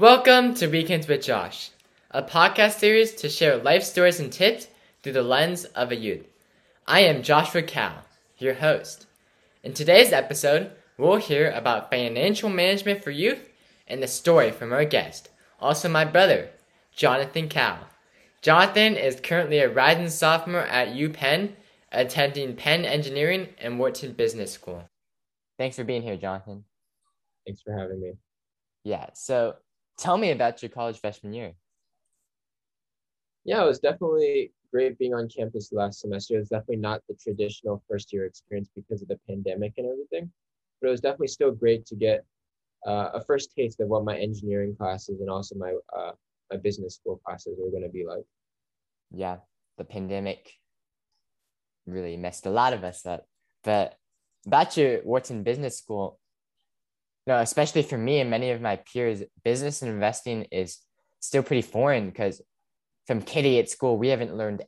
Welcome to Weekends with Josh, a podcast series to share life stories and tips through the lens of a youth. I am Joshua Cal, your host. In today's episode, we'll hear about financial management for youth and the story from our guest, also my brother, Jonathan Cal. Jonathan is currently a rising sophomore at UPenn, attending Penn Engineering and Wharton Business School. Thanks for being here, Jonathan. Thanks for having me. Yeah, so tell me about your college freshman year. Yeah, it was definitely great being on campus last semester. It's definitely not the traditional first year experience because of the pandemic and everything, but it was definitely still great to get uh, a first taste of what my engineering classes and also my uh, my business school classes were going to be like. Yeah, the pandemic really messed a lot of us up. But about your Wharton Business School, no, especially for me and many of my peers, business and investing is still pretty foreign because from Kitty at school, we haven't learned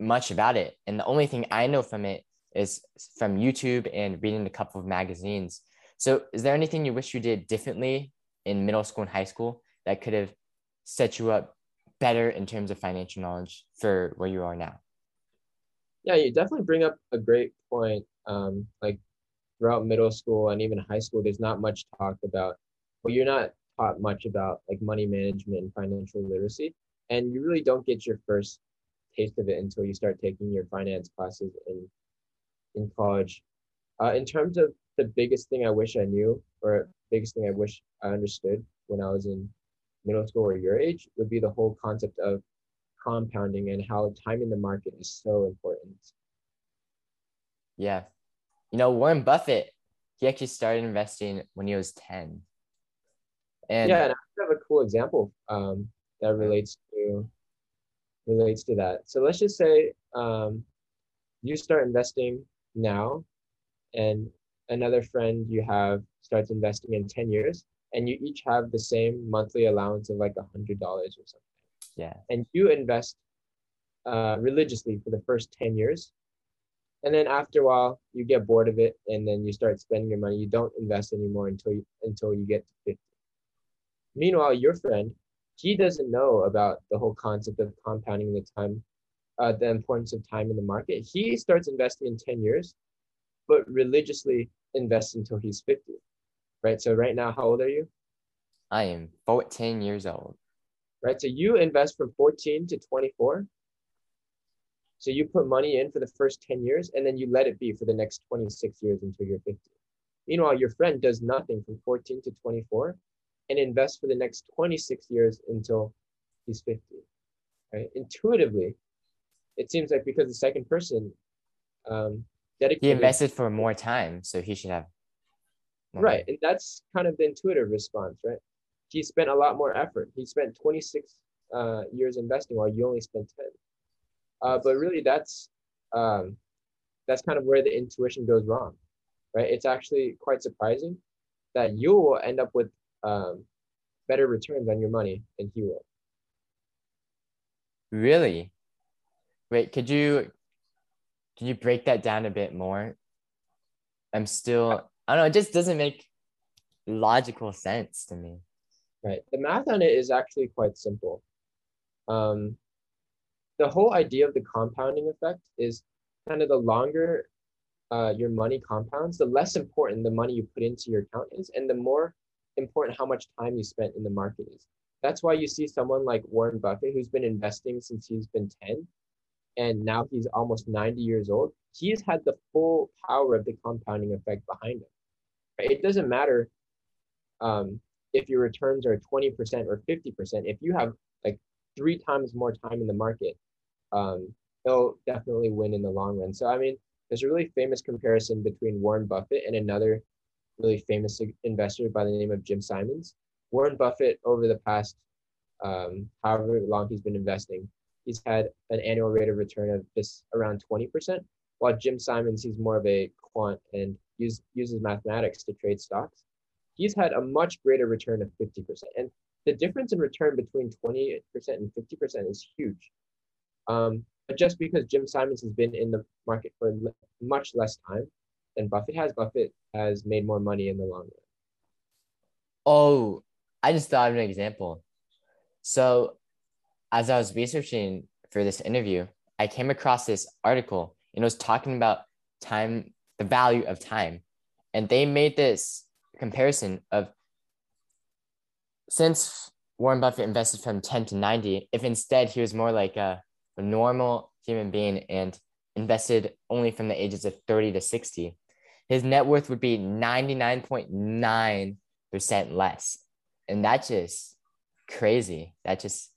much about it. And the only thing I know from it is from YouTube and reading a couple of magazines. So, is there anything you wish you did differently in middle school and high school that could have set you up better in terms of financial knowledge for where you are now? Yeah, you definitely bring up a great point. Um, like throughout middle school and even high school, there's not much talk about, well, you're not taught much about like money management and financial literacy. And you really don't get your first taste of it until you start taking your finance classes in in college. Uh, in terms of the biggest thing I wish I knew, or biggest thing I wish I understood when I was in middle school or your age, would be the whole concept of compounding and how timing the market is so important. Yeah, you know, Warren Buffett, he actually started investing when he was 10. And yeah, and I have a cool example um, that relates to relates to that. So let's just say um, you start investing now, and another friend you have starts investing in 10 years, and you each have the same monthly allowance of like a hundred dollars or something. Yeah. And you invest uh, religiously for the first 10 years, and then after a while you get bored of it and then you start spending your money. You don't invest anymore until you until you get to 50 meanwhile your friend he doesn't know about the whole concept of compounding the time uh, the importance of time in the market. He starts investing in 10 years but religiously invests until he's 50 right? So right now how old are you? I am 14 years old. Right so you invest from 14 to 24 so you put money in for the first 10 years and then you let it be for the next 26 years until you're 50. Meanwhile, your friend does nothing from 14 to 24 and invests for the next 26 years until he's 50. Right? Intuitively, it seems like because the second person um, dedicated. He invested for more time, so he should have. Right. And that's kind of the intuitive response, right? He spent a lot more effort. He spent 26 uh, years investing while you only spent 10. Uh, but really, that's um, that's kind of where the intuition goes wrong, right? It's actually quite surprising that you will end up with um, better returns on your money than he will. Really? Wait, could you can you break that down a bit more? I'm still I don't know, it just doesn't make logical sense to me. Right. The math on it is actually quite simple. Um, the whole idea of the compounding effect is kind of the longer uh, your money compounds, the less important the money you put into your account is, and the more important how much time you spent in the market is. That's why you see someone like Warren Buffett, who's been investing since he's been 10, and now he's almost 90 years old. He's had the full power of the compounding effect behind him. It doesn't matter um, if your returns are 20% or 50%. If you have like three times more time in the market, um, he'll definitely win in the long run. So I mean, there's a really famous comparison between Warren Buffett and another really famous investor by the name of Jim Simons. Warren Buffett, over the past um, however long he's been investing, he's had an annual rate of return of just around 20%, while Jim Simons, he's more of a quant and use, uses mathematics to trade stocks. He's had a much greater return of 50%. And the difference in return between 20% and 50% is huge. Um, but just because Jim Simons has been in the market for much less time than Buffett has, Buffett has made more money in the long run. Oh, I just thought of an example. So, as I was researching for this interview, I came across this article and it was talking about time, the value of time. And they made this comparison of since Warren Buffett invested from 10 to 90, if instead he was more like a, a normal human being and invested only from the ages of 30 to 60, his net worth would be 99.9% less. And that's just crazy. That just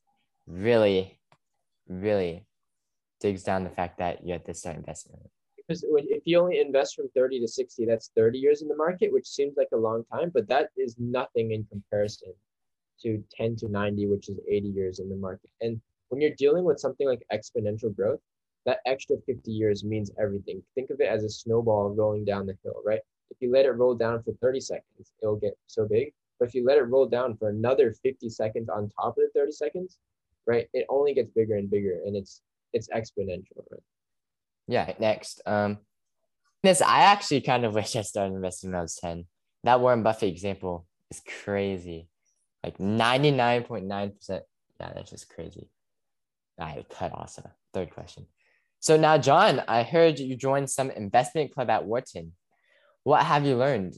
really, really digs down the fact that you had to start investing. Because if you only invest from 30 to 60, that's 30 years in the market, which seems like a long time, but that is nothing in comparison to 10 to 90, which is 80 years in the market. And when you're dealing with something like exponential growth, that extra 50 years means everything. Think of it as a snowball rolling down the hill, right? If you let it roll down for 30 seconds, it'll get so big. But if you let it roll down for another 50 seconds on top of the 30 seconds, right, it only gets bigger and bigger and it's it's exponential, right? Yeah, next. Um this I actually kind of wish I started investing when I was 10. That Warren Buffett example is crazy. Like 99.9%. Yeah, that's just crazy. I cut also. Third question. So now, John, I heard you joined some investment club at Wharton. What have you learned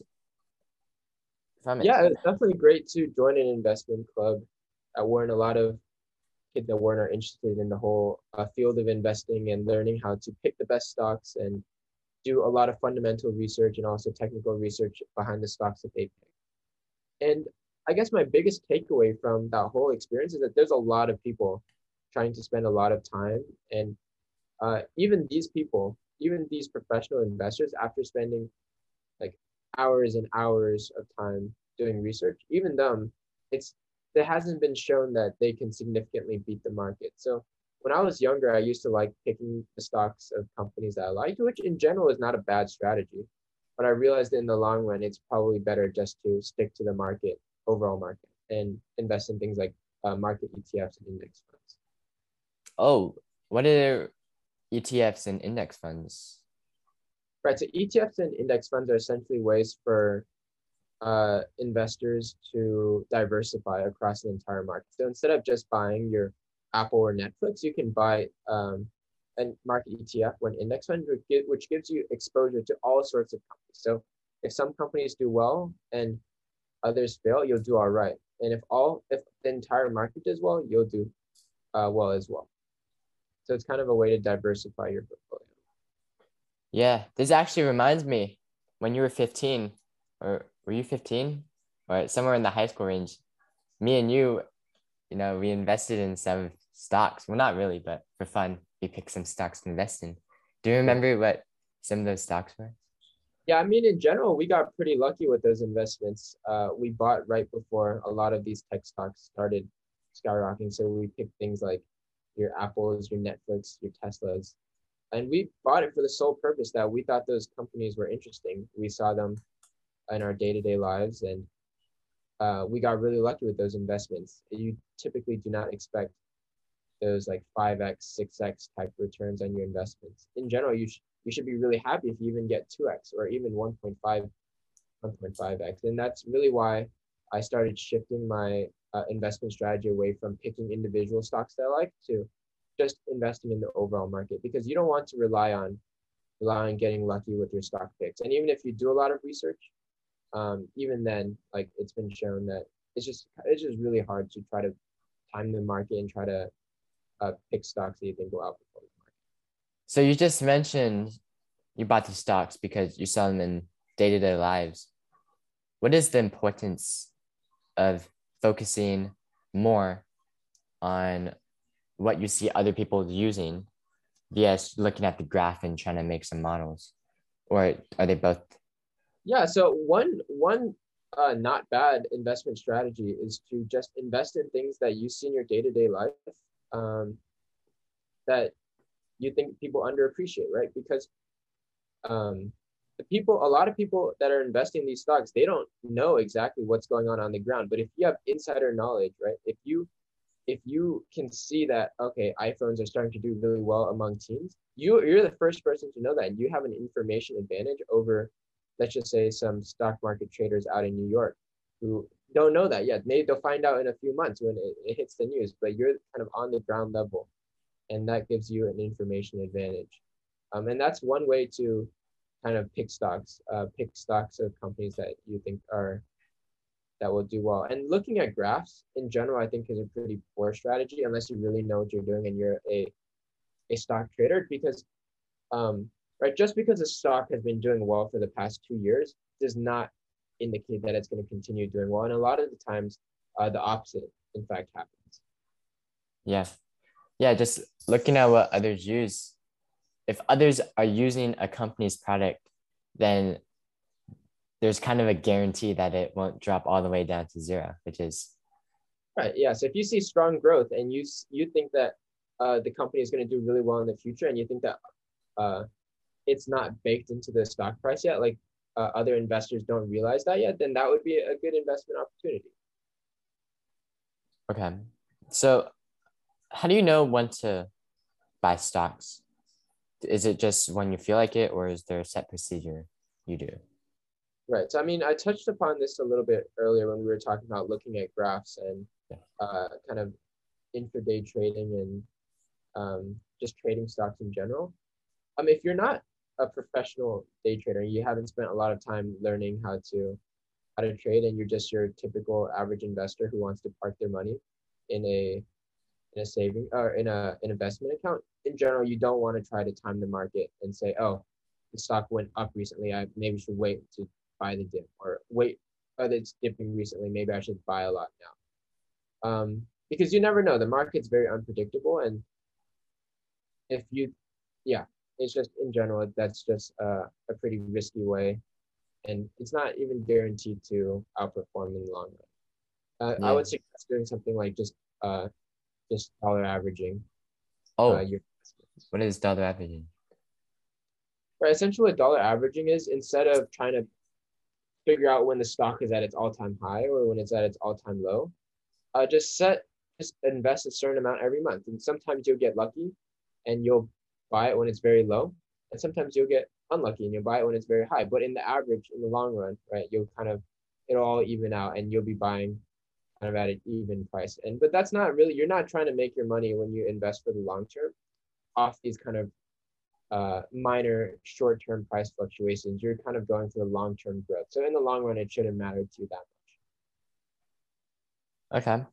from it? Yeah, it's definitely great to join an investment club at Wharton. A lot of kids at Wharton are interested in the whole uh, field of investing and learning how to pick the best stocks and do a lot of fundamental research and also technical research behind the stocks that they pick. And I guess my biggest takeaway from that whole experience is that there's a lot of people trying to spend a lot of time and uh, even these people, even these professional investors, after spending like hours and hours of time doing research, even them, it's it hasn't been shown that they can significantly beat the market. So when I was younger, I used to like picking the stocks of companies that I liked, which in general is not a bad strategy. But I realized in the long run, it's probably better just to stick to the market, overall market, and invest in things like uh, market ETFs and index funds. Oh, what are ETFs and index funds? Right. So ETFs and index funds are essentially ways for uh, investors to diversify across an entire market. So instead of just buying your Apple or Netflix, you can buy um, a market ETF, one index fund, which gives you exposure to all sorts of companies. So if some companies do well and others fail, you'll do all right. And if all, if the entire market does well, you'll do uh, well as well. So it's kind of a way to diversify your portfolio. Yeah, this actually reminds me when you were 15, or were you 15? Or somewhere in the high school range, me and you, you know, we invested in some stocks. Well, not really, but for fun, we picked some stocks to invest in. Do you remember what some of those stocks were? Yeah, I mean, in general, we got pretty lucky with those investments. Uh, we bought right before a lot of these tech stocks started skyrocketing. So we picked things like your Apples, your Netflix, your Teslas. And we bought it for the sole purpose that we thought those companies were interesting. We saw them in our day to day lives and uh, we got really lucky with those investments. You typically do not expect those like 5x, 6x type returns on your investments. In general, you, sh- you should be really happy if you even get 2x or even 1.5, 1.5x. And that's really why I started shifting my uh, investment strategy away from picking individual stocks that I like to just investing in the overall market because you don't want to rely on rely on getting lucky with your stock picks. And even if you do a lot of research, um, even then, like it's been shown that it's just it's just really hard to try to time the market and try to uh, pick stocks that you think will outperform the market. So you just mentioned you bought the stocks because you saw them in day to day lives. What is the importance of focusing more on what you see other people using vs looking at the graph and trying to make some models. Or are they both? Yeah so one one uh, not bad investment strategy is to just invest in things that you see in your day-to-day life um, that you think people underappreciate right? Because um, the people, a lot of people that are investing in these stocks, they don't know exactly what's going on on the ground. But if you have insider knowledge, right? If you if you can see that okay, iPhones are starting to do really well among teens, you you're the first person to know that, and you have an information advantage over, let's just say, some stock market traders out in New York, who don't know that yet. Maybe they'll find out in a few months when it, it hits the news, but you're kind of on the ground level and that gives you an information advantage. Um, and that's one way to kind of pick stocks, uh, pick stocks of companies that you think are that will do well. And looking at graphs in general, I think is a pretty poor strategy unless you really know what you're doing and you're a a stock trader because um, right just because a stock has been doing well for the past two years does not indicate that it's going to continue doing well. And a lot of the times, uh, the opposite, in fact, happens. Yeah. Yeah. Just looking at what others use. If others are using a company's product, then there's kind of a guarantee that it won't drop all the way down to zero, which is right. Yeah. So if you see strong growth and you you think that uh, the company is going to do really well in the future, and you think that uh, it's not baked into the stock price yet, like uh, other investors don't realize that yet, then that would be a good investment opportunity. Okay. So, how do you know when to buy stocks? Is it just when you feel like it, or is there a set procedure you do? Right. So, I mean, I touched upon this a little bit earlier when we were talking about looking at graphs and uh, kind of intraday trading and um, just trading stocks in general. Um, if you're not a professional day trader, you haven't spent a lot of time learning how to how to trade, and you're just your typical average investor who wants to park their money in a in a saving or in a an investment account. In general, you don't want to try to time the market and say, "Oh, the stock went up recently. I maybe should wait to buy the dip," or "Wait, oh, it's dipping recently. Maybe I should buy a lot now." Um, because you never know. The market's very unpredictable, and if you, yeah, it's just in general that's just a, a pretty risky way and it's not even guaranteed to outperform in the long run uh, yeah. i would suggest doing something like just uh just dollar averaging oh uh, your, what is dollar averaging right essentially what dollar averaging is instead of trying to figure out when the stock is at its all-time high or when it's at its all-time low uh, just set just invest a certain amount every month and sometimes you'll get lucky and you'll buy it when it's very low. And sometimes you'll get unlucky and you'll buy it when it's very high. But in the average, in the long run, right, you'll kind of it'll all even out and you'll be buying of at an even price. And but that's not really you're not trying to make your money when you invest for the long term off these kind of uh, minor short-term price fluctuations. You're kind of going for the long-term growth. So in the long run, it shouldn't matter to you that much. Okay.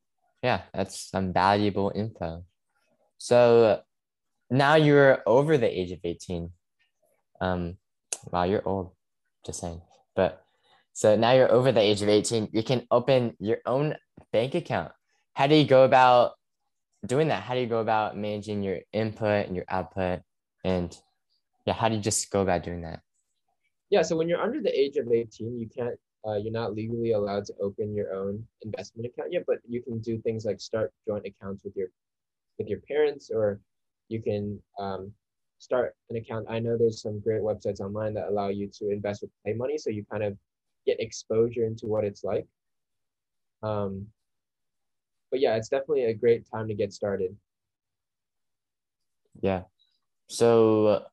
Yeah, that's some valuable info. So now you're over the age of 18. Um, wow, you're old, just saying. But so now you're over the age of 18, you can open your own bank account. How do you go about doing that? How do you go about managing your input and your output? And yeah, how do you just go about doing that? Yeah, so when you're under the age of 18, you can't uh, you're not legally allowed to open your own investment account yet, but you can do things like start joint accounts with your with your parents or you can um, start an account. I know there's some great websites online that allow you to invest with play money, so you kind of get exposure into what it's like. Um, but yeah, it's definitely a great time to get started. Yeah. So,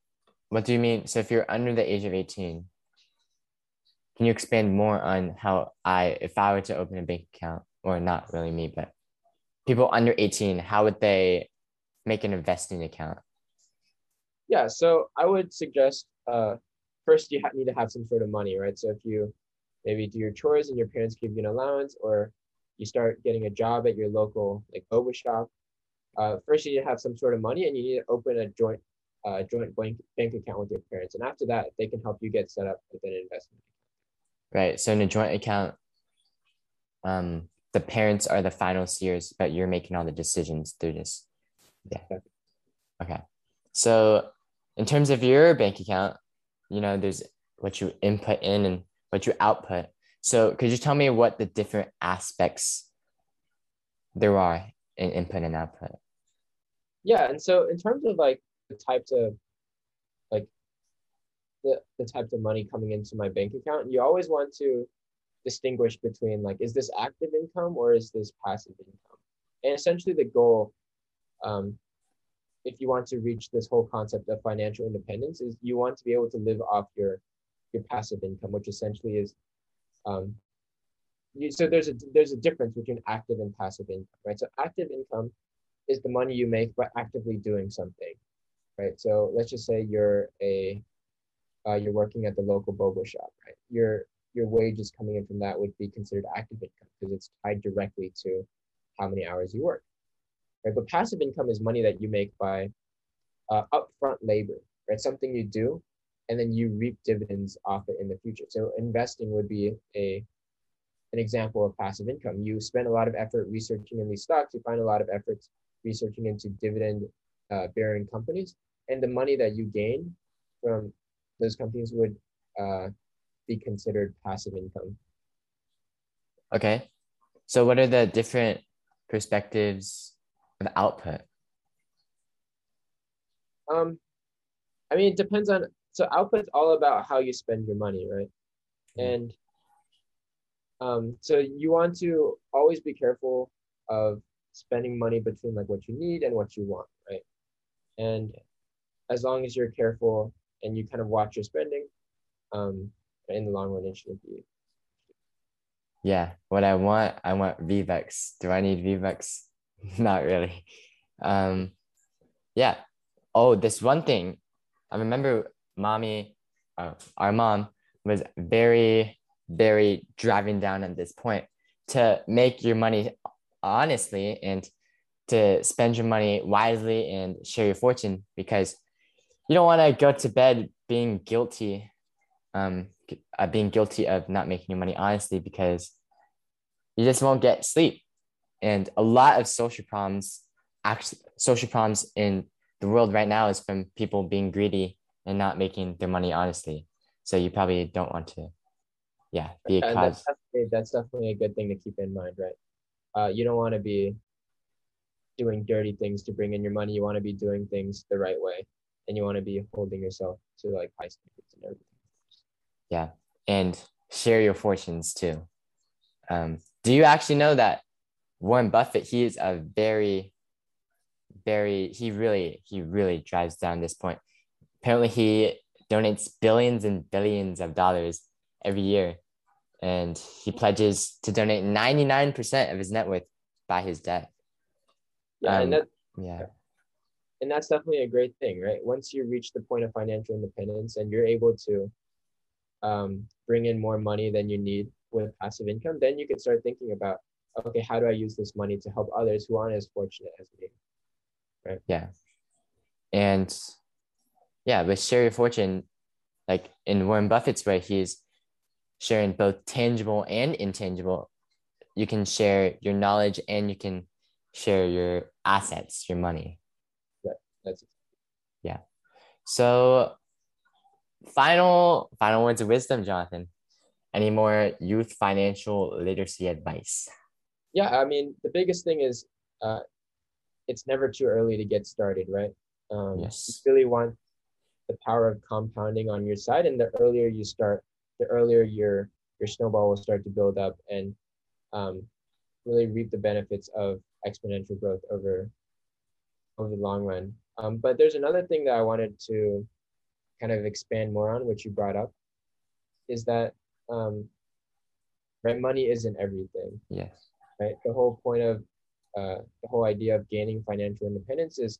what do you mean? So, if you're under the age of 18, can you expand more on how I, if I were to open a bank account, or not really me, but people under 18, how would they make an investing account? Yeah, so I would suggest uh, first you ha- need to have some sort of money, right? So if you maybe do your chores and your parents give you an allowance, or you start getting a job at your local like boba shop, uh, first you need to have some sort of money, and you need to open a joint uh, joint bank bank account with your parents, and after that, they can help you get set up with an investment. Right. So in a joint account, um, the parents are the final steers, but you're making all the decisions. They're just yeah. Okay. So in terms of your bank account, you know, there's what you input in and what you output. So could you tell me what the different aspects there are in input and output? Yeah, and so in terms of like the types of like the, the types of money coming into my bank account, you always want to distinguish between like is this active income or is this passive income? And essentially the goal um, if you want to reach this whole concept of financial independence is you want to be able to live off your your passive income which essentially is um, you, so there's a there's a difference between active and passive income, right? So active income is the money you make by actively doing something, right? So let's just say you're a uh, you're working at the local boba shop, right? Your your wages coming in from that would be considered active income because it's tied directly to how many hours you work, right? But passive income is money that you make by uh, upfront labor, right? Something you do, and then you reap dividends off it in the future. So investing would be a an example of passive income. You spend a lot of effort researching in these stocks. You find a lot of efforts researching into dividend uh, bearing companies, and the money that you gain from those companies would uh, be considered passive income. Okay. So, what are the different perspectives of output? Um, I mean, it depends on. So, output's all about how you spend your money, right? Mm-hmm. And um, so you want to always be careful of spending money between like what you need and what you want, right? And as long as you're careful and you kind of watch your spending, um, in the long run, it should be. Yeah, what I want, I want VBUCKS. Do I need VBUCKS? Not really. Um, yeah. Oh, this one thing, I remember mommy, uh, our mom was very, very driving down at this point to make your money honestly and to spend your money wisely and share your fortune because you don't want to go to bed being guilty um uh, being guilty of not making your money honestly because you just won't get sleep. And a lot of social problems actually social problems in the world right now is from people being greedy and not making their money honestly so you probably don't want to yeah be a cause that's definitely, that's definitely a good thing to keep in mind right uh, you don't want to be doing dirty things to bring in your money. You want to be doing things the right way, and you want to be holding yourself to like high standards and everything. Yeah, and share your fortunes too. Um, do you actually know that Warren Buffett? He is a very, very. He really, he really drives down this point. Apparently, he donates billions and billions of dollars every year and he pledges to donate 99% of his net worth by his death. Yeah, um, and that, yeah. And that's definitely a great thing, right? Once you reach the point of financial independence and you're able to um, bring in more money than you need with passive income, then you can start thinking about, okay, how do I use this money to help others who aren't as fortunate as me? Right. Yeah. And yeah, with share your fortune, like in Warren Buffett's way, he's sharing both tangible and intangible. You can share your knowledge and you can share your assets, your money. Right. That's it. Yeah. So final final words of wisdom, Jonathan. Any more youth financial literacy advice? Yeah, I mean the biggest thing is uh, it's never too early to get started, right? Um, yes. You really want the power of compounding on your side, and the earlier you start, the earlier your your snowball will start to build up and um, really reap the benefits of exponential growth over over the long run. Um, but there's another thing that I wanted to kind of expand more on, which you brought up, is that um, right money isn't everything. Yes. Right. The whole point of uh, the whole idea of gaining financial independence is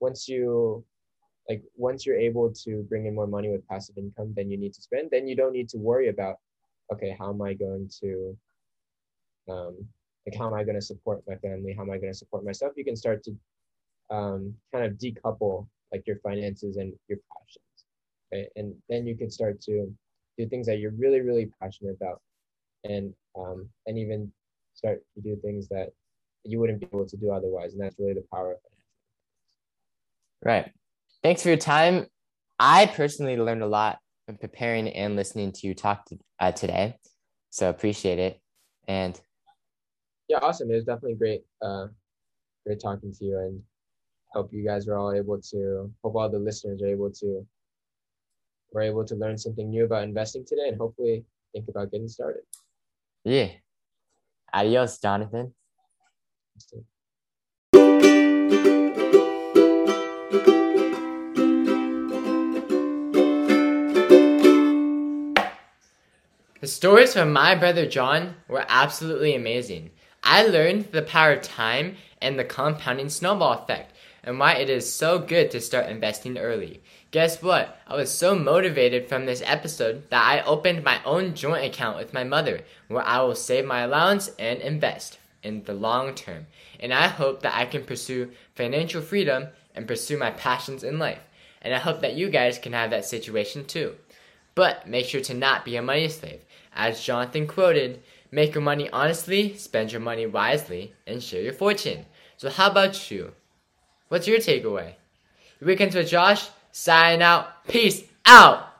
once you like once you're able to bring in more money with passive income than you need to spend, then you don't need to worry about, okay, how am I going to, um, like how am I going to support my family? How am I going to support myself? You can start to um, kind of decouple like your finances and your passions, right? And then you can start to do things that you're really, really passionate about, and um, and even start to do things that you wouldn't be able to do otherwise. And that's really the power of financial. Right thanks for your time. I personally learned a lot from preparing and listening to you talk to, uh, today. So appreciate it. And yeah, awesome. It was definitely great, uh, great talking to you and hope you guys are all able to, hope all the listeners are able to, were able to learn something new about investing today and hopefully think about getting started. Yeah. Adios, Jonathan. The stories from my brother John were absolutely amazing. I learned the power of time and the compounding snowball effect and why it is so good to start investing early. Guess what? I was so motivated from this episode that I opened my own joint account with my mother where I will save my allowance and invest in the long term. And I hope that I can pursue financial freedom and pursue my passions in life. And I hope that you guys can have that situation too. But make sure to not be a money slave. As Jonathan quoted, make your money honestly, spend your money wisely, and share your fortune. So how about you? What's your takeaway? Weekends with Josh, sign out. Peace out.